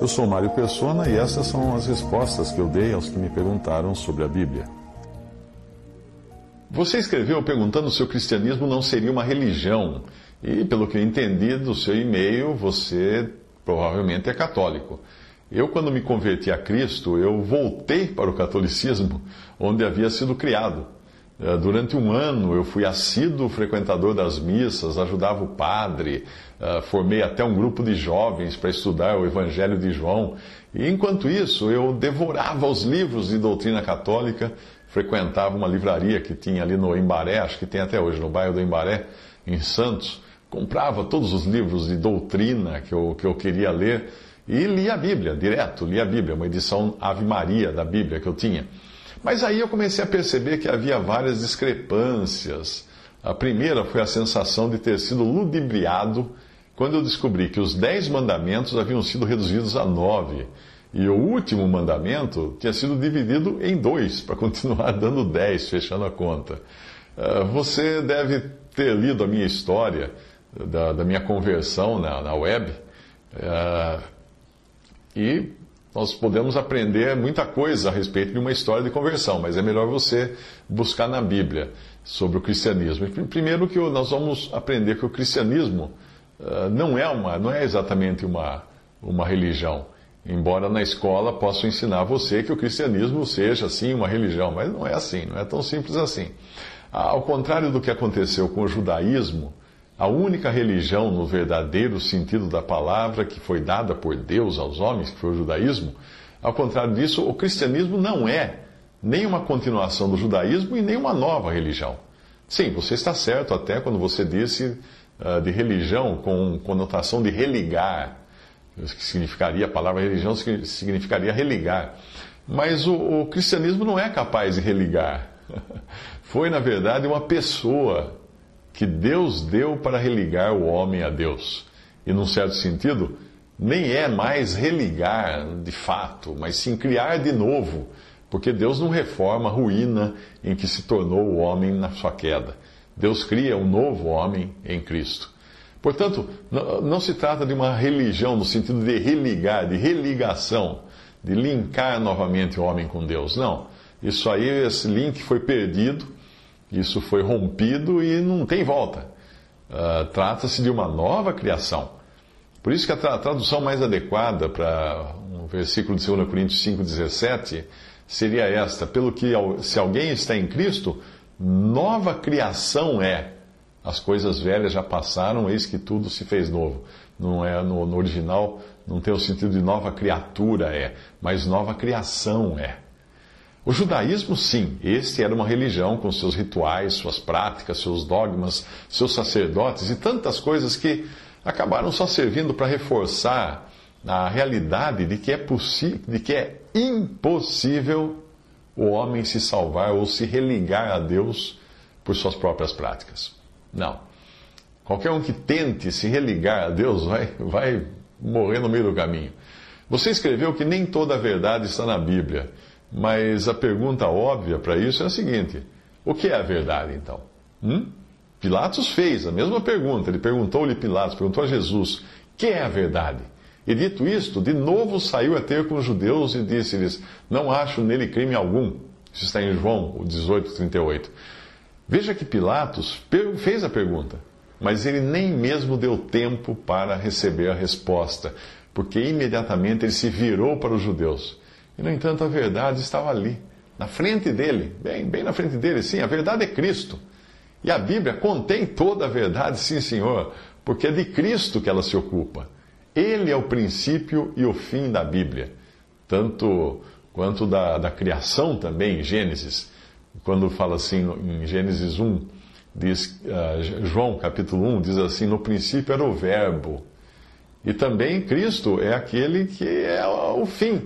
Eu sou Mário Persona e essas são as respostas que eu dei aos que me perguntaram sobre a Bíblia. Você escreveu perguntando se o cristianismo não seria uma religião. E, pelo que eu entendi do seu e-mail, você provavelmente é católico. Eu, quando me converti a Cristo, eu voltei para o catolicismo, onde havia sido criado. Eh, durante um ano eu fui assíduo frequentador das missas, ajudava o padre, eh, formei até um grupo de jovens para estudar o Evangelho de João. E enquanto isso, eu devorava os livros de doutrina católica frequentava uma livraria que tinha ali no Embaré, acho que tem até hoje, no bairro do Embaré, em Santos. Comprava todos os livros de doutrina que eu, que eu queria ler e lia a Bíblia, direto, lia a Bíblia, uma edição Ave Maria da Bíblia que eu tinha. Mas aí eu comecei a perceber que havia várias discrepâncias. A primeira foi a sensação de ter sido ludibriado quando eu descobri que os dez mandamentos haviam sido reduzidos a nove e o último mandamento tinha sido dividido em dois, para continuar dando dez, fechando a conta. Ah, você deve ter lido a minha história da, da minha conversão na, na web. Uh, e nós podemos aprender muita coisa a respeito de uma história de conversão, mas é melhor você buscar na Bíblia sobre o cristianismo. Primeiro que nós vamos aprender que o cristianismo uh, não é uma, não é exatamente uma, uma religião. Embora na escola possam ensinar você que o cristianismo seja, assim, uma religião, mas não é assim, não é tão simples assim. Ao contrário do que aconteceu com o judaísmo, a única religião no verdadeiro sentido da palavra que foi dada por Deus aos homens, que foi o judaísmo, ao contrário disso, o cristianismo não é nem uma continuação do judaísmo e nem uma nova religião. Sim, você está certo até quando você disse uh, de religião com conotação de religar que significaria, a palavra religião significaria religar. Mas o, o cristianismo não é capaz de religar. Foi, na verdade, uma pessoa que Deus deu para religar o homem a Deus. E, num certo sentido, nem é mais religar de fato, mas sim criar de novo, porque Deus não reforma a ruína em que se tornou o homem na sua queda. Deus cria um novo homem em Cristo. Portanto, não se trata de uma religião no sentido de religar, de religação, de linkar novamente o homem com Deus. Não. Isso aí, esse link foi perdido, isso foi rompido e não tem volta. Uh, Trata-se de uma nova criação. Por isso que a, tra a tradução mais adequada para um versículo de 2 Coríntios 5,17 seria esta: Pelo que se alguém está em Cristo, nova criação é as coisas velhas já passaram, eis que tudo se fez novo. Não é no, no original, não tem o sentido de nova criatura é, mas nova criação é. O judaísmo, sim, este era uma religião com seus rituais, suas práticas, seus dogmas, seus sacerdotes e tantas coisas que acabaram só servindo para reforçar a realidade de que é possível, de que é impossível o homem se salvar ou se religar a Deus por suas próprias práticas. Não. Qualquer um que tente se religar a Deus vai, vai morrer no meio do caminho. Você escreveu que nem toda a verdade está na Bíblia, mas a pergunta óbvia para isso é a seguinte: o que é a verdade então? Hum? Pilatos fez a mesma pergunta. Ele perguntou-lhe Pilatos, perguntou a Jesus: que é a verdade? E dito isto, de novo saiu a ter com os judeus e disse-lhes: Não acho nele crime algum. Isso está em João 18, 38. Veja que Pilatos fez a pergunta, mas ele nem mesmo deu tempo para receber a resposta, porque imediatamente ele se virou para os judeus. E, no entanto, a verdade estava ali, na frente dele, bem, bem na frente dele. Sim, a verdade é Cristo. E a Bíblia contém toda a verdade, sim, senhor, porque é de Cristo que ela se ocupa. Ele é o princípio e o fim da Bíblia, tanto quanto da, da criação também, em Gênesis quando fala assim em Gênesis 1, Diz, uh, João capítulo 1 diz assim: No princípio era o Verbo. E também Cristo é aquele que é o fim.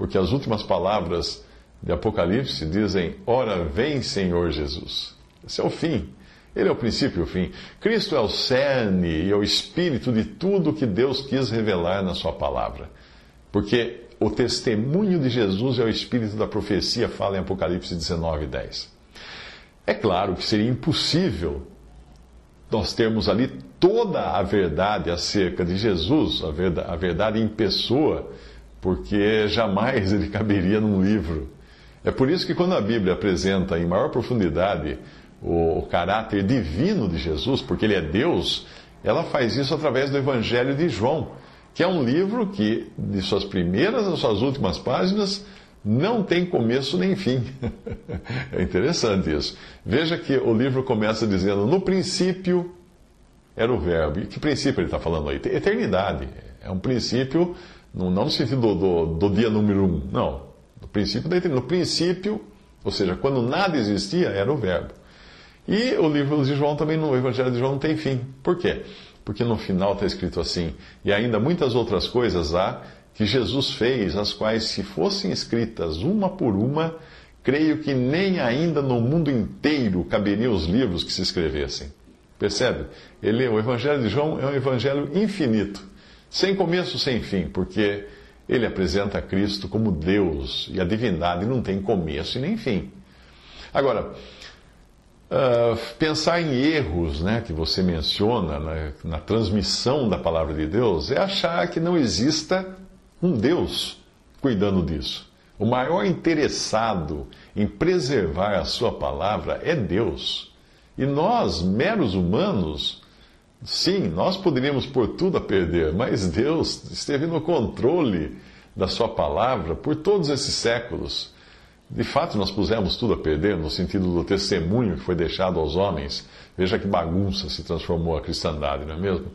Porque as últimas palavras de Apocalipse dizem: Ora, vem, Senhor Jesus. Esse é o fim. Ele é o princípio e o fim. Cristo é o cerne e é o espírito de tudo que Deus quis revelar na Sua palavra. Porque o testemunho de Jesus é o espírito da profecia, fala em Apocalipse 19, 10. É claro que seria impossível nós termos ali toda a verdade acerca de Jesus, a verdade, a verdade em pessoa, porque jamais ele caberia num livro. É por isso que quando a Bíblia apresenta em maior profundidade o, caráter divino de Jesus, porque ele é Deus, ela faz isso através do Evangelho de João, que é um livro que, de suas primeiras às suas últimas páginas, não tem começo nem fim. é interessante isso. Veja que o livro começa dizendo: no princípio era o Verbo. E que princípio ele está falando aí? Eternidade. É um princípio, não no sentido do, do, do dia número um, não. No princípio da eternidade. No princípio, ou seja, quando nada existia, era o Verbo. E o livro de João também, no Evangelho de João, não tem fim. Por quê? Porque no final está escrito assim: e ainda muitas outras coisas há que Jesus fez, as quais, se fossem escritas uma por uma, creio que nem ainda no mundo inteiro caberiam os livros que se escrevessem. Percebe? Ele, o Evangelho de João é um evangelho infinito, sem começo, sem fim, porque ele apresenta Cristo como Deus e a divindade não tem começo e nem fim. Agora, uh, pensar em erros né, que você menciona na, na transmissão da palavra de Deus é achar que não exista um Deus cuidando disso. O maior interessado em preservar a sua palavra é Deus. E nós, meros humanos, sim, nós poderíamos pôr tudo a perder, mas Deus esteve no controle da sua palavra por todos esses séculos. De fato, nós pusemos tudo a perder no sentido do testemunho que foi deixado aos homens. Veja que bagunça se transformou a cristandade, não é mesmo?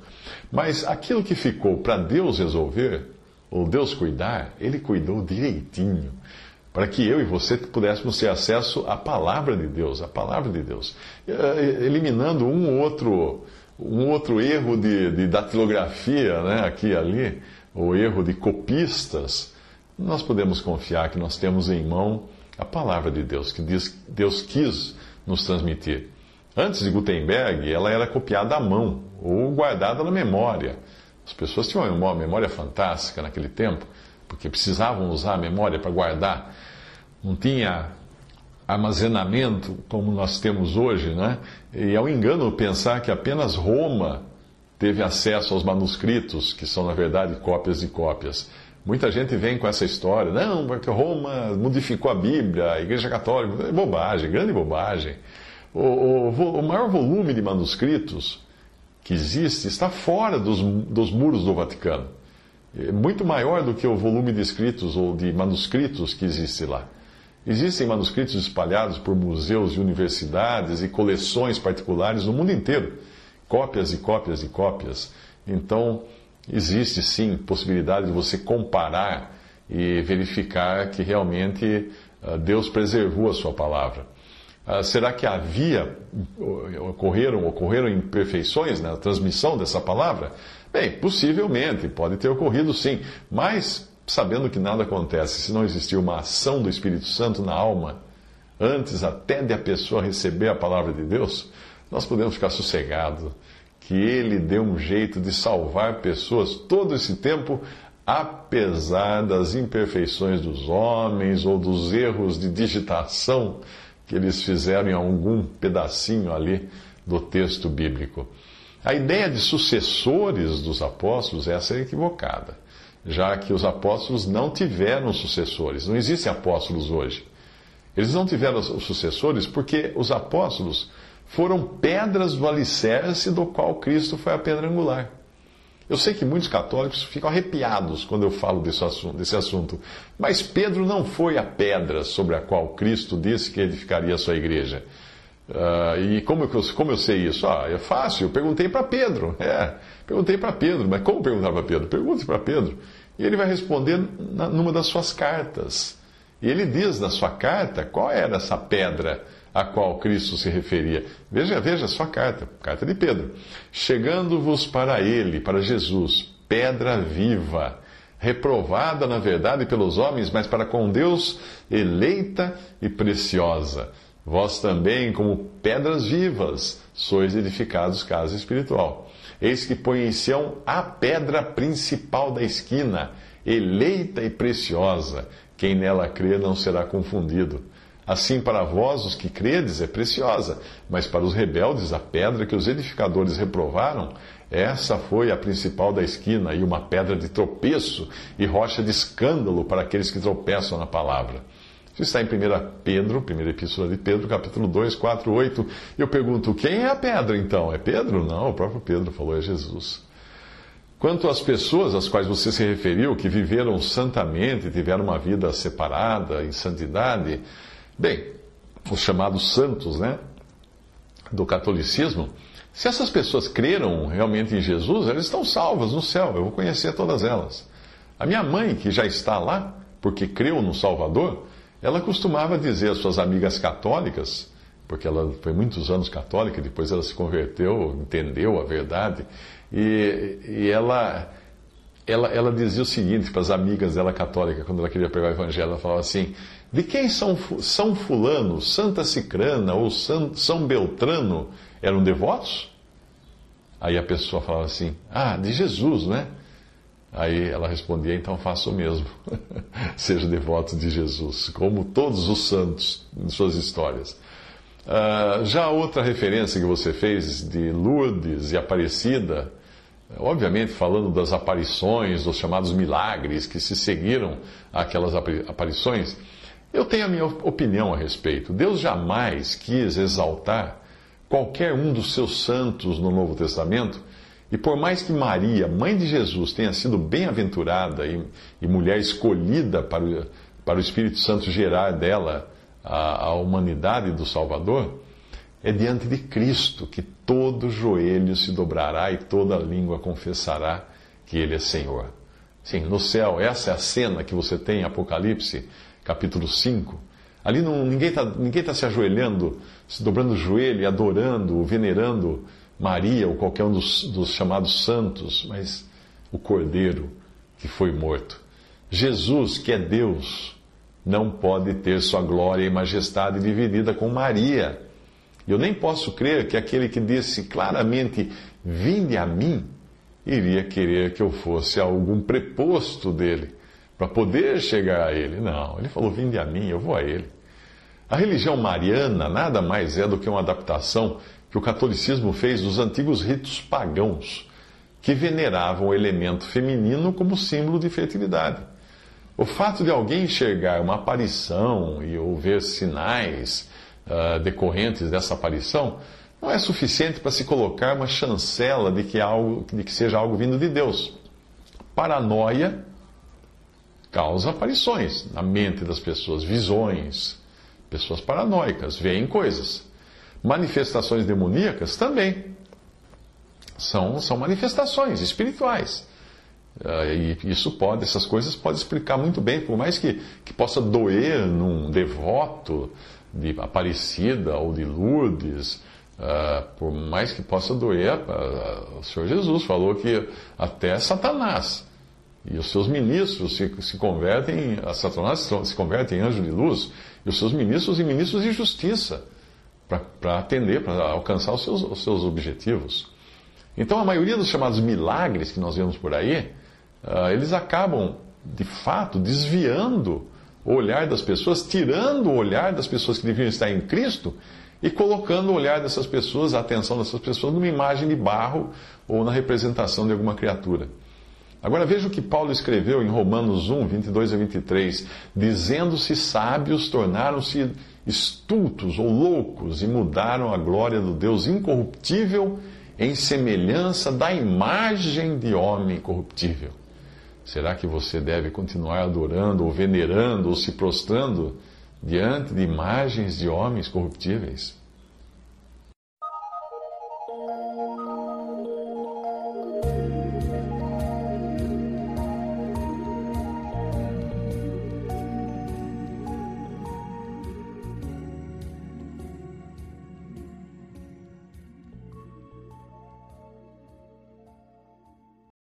Mas aquilo que ficou para Deus resolver, ou Deus cuidar, Ele cuidou direitinho, para que eu e você pudéssemos ter acesso à palavra de Deus, à palavra de Deus, eh, eliminando um outro, um outro erro de, de datilografia, né, aqui e ali, ou erro de copistas, nós podemos confiar que nós temos em mão a palavra de Deus, que Deus quis nos transmitir. Antes de Gutenberg, ela era copiada à mão ou guardada na memória. As pessoas tinham uma memória fantástica naquele tempo, porque precisavam usar a memória para guardar. Não tinha armazenamento como nós temos hoje, né? E é um engano pensar que apenas Roma teve acesso aos manuscritos, que são na verdade cópias de cópias. Muita gente vem com essa história, não, porque Roma modificou a Bíblia, a Igreja Católica. É bobagem, grande bobagem. O, o, o maior volume de manuscritos que existe está fora dos, dos muros do Vaticano. É muito maior do que o volume de escritos ou de manuscritos que existe lá. Existem manuscritos espalhados por museus e universidades e coleções particulares no mundo inteiro. Cópias e cópias e cópias. Então, existe sim possibilidade de você comparar e verificar que realmente ah, Deus preservou a sua palavra. Ah, será que havia, ocorreram, ocorreram imperfeições na transmissão dessa palavra? Bem, possivelmente, pode ter ocorrido sim, mas sabendo que nada acontece se não existir uma ação do Espírito Santo na alma, antes até de a pessoa receber a palavra de Deus, nós podemos ficar sossegados que Ele deu um jeito de salvar pessoas todo esse tempo, apesar das imperfeições dos homens ou dos erros de digitação que eles fizeram em algum pedacinho ali do texto bíblico. A ideia de sucessores dos apóstolos, essa é equivocada, já que os apóstolos não tiveram sucessores, não existem apóstolos hoje. Eles não tiveram sucessores porque os apóstolos foram pedras do alicerce do qual Cristo foi a pedra angular. Eu sei que muitos católicos ficam arrepiados quando eu falo desse assunto, desse assunto, mas Pedro não foi a pedra sobre a qual Cristo disse que edificaria a sua igreja. Uh, e como eu, como eu sei isso? Ah, é fácil, eu perguntei para Pedro. É, perguntei para Pedro, mas como perguntar para Pedro? Pergunte para Pedro. E ele vai responder numa das suas cartas. E ele diz na sua carta qual era essa pedra a qual Cristo se referia. Veja, veja a sua carta, carta de Pedro. Chegando-vos para ele, para Jesus, pedra viva, reprovada na verdade pelos homens, mas para com Deus eleita e preciosa. Vós também, como pedras vivas, sois edificados casa espiritual. Eis que põe em Sião a pedra principal da esquina, eleita e preciosa. Quem nela crê não será confundido. Assim, para vós, os que credes, é preciosa, mas para os rebeldes, a pedra que os edificadores reprovaram, essa foi a principal da esquina e uma pedra de tropeço e rocha de escândalo para aqueles que tropeçam na palavra. Isso está em 1 Pedro, primeira epístola de Pedro, capítulo 2, 4, 8. E eu pergunto, quem é a pedra então? É Pedro? Não, o próprio Pedro falou, é Jesus. Quanto às pessoas às quais você se referiu, que viveram santamente, tiveram uma vida separada, em santidade, bem, os chamados santos, né, do catolicismo, se essas pessoas creram realmente em Jesus, elas estão salvas no céu, eu vou conhecer todas elas. A minha mãe, que já está lá, porque creu no Salvador, ela costumava dizer às suas amigas católicas, porque ela foi muitos anos católica, depois ela se converteu, entendeu a verdade, e, e ela, ela, ela dizia o seguinte para as amigas dela católicas, quando ela queria pegar o evangelho, ela falava assim: De quem São, São Fulano, Santa Cicrana ou São, São Beltrano eram devotos? Aí a pessoa falava assim: Ah, de Jesus, né? Aí ela respondia: então faça o mesmo. Seja devoto de Jesus, como todos os santos em suas histórias. Uh, já outra referência que você fez de Lourdes e Aparecida, obviamente falando das aparições, dos chamados milagres que se seguiram àquelas aparições, eu tenho a minha opinião a respeito. Deus jamais quis exaltar qualquer um dos seus santos no Novo Testamento e por mais que Maria, mãe de Jesus, tenha sido bem-aventurada e, e, mulher escolhida para o, para o Espírito Santo gerar dela a, a humanidade do Salvador, é diante de Cristo que todo joelho se dobrará e toda língua confessará que Ele é Senhor. Sim, no céu, essa é a cena que você tem em Apocalipse, capítulo 5. Ali não, ninguém está ninguém tá se ajoelhando, se dobrando o joelho adorando, venerando Maria ou qualquer um dos, dos chamados santos, mas o Cordeiro que foi morto. Jesus, que é Deus, não pode ter sua glória e majestade dividida com Maria. Eu nem posso crer que aquele que disse claramente: Vinde a mim, iria querer que eu fosse algum preposto dele, para poder chegar a ele. Não, ele falou: Vinde a mim, eu vou a ele. A religião mariana nada mais é do que uma adaptação que o catolicismo fez dos antigos ritos pagãos, que veneravam o elemento feminino como símbolo de fertilidade. O fato de alguém enxergar uma aparição e ou ver sinais uh, decorrentes dessa aparição não é suficiente para se colocar uma chancela de que, algo, de que seja algo vindo de Deus. Paranoia causa aparições na mente das pessoas, visões. Pessoas paranoicas veem coisas. Manifestações demoníacas também são, são manifestações espirituais. Uh, e isso pode, essas coisas podem explicar muito bem, por mais que, que possa doer num devoto de Aparecida ou de Lourdes, uh, por mais que possa doer, uh, o Senhor Jesus falou que até Satanás e os seus ministros se, se convertem, a Satanás se converte em anjo de luz, e os seus ministros em ministros de justiça para atender, para alcançar os seus, os seus objetivos. Então, a maioria dos chamados milagres que nós vemos por aí, uh, eles acabam, de fato, desviando o olhar das pessoas, tirando o olhar das pessoas que deviam estar em Cristo e colocando o olhar dessas pessoas, a atenção dessas pessoas, numa imagem de barro ou na representação de alguma criatura. Agora veja o que Paulo escreveu em Romanos 1, 22 a 23. Dizendo-se sábios, tornaram-se estultos ou loucos e mudaram a glória do Deus incorruptível em semelhança da imagem de homem corruptível. Será que você deve continuar adorando ou venerando ou se prostrando diante de imagens de homens corruptíveis?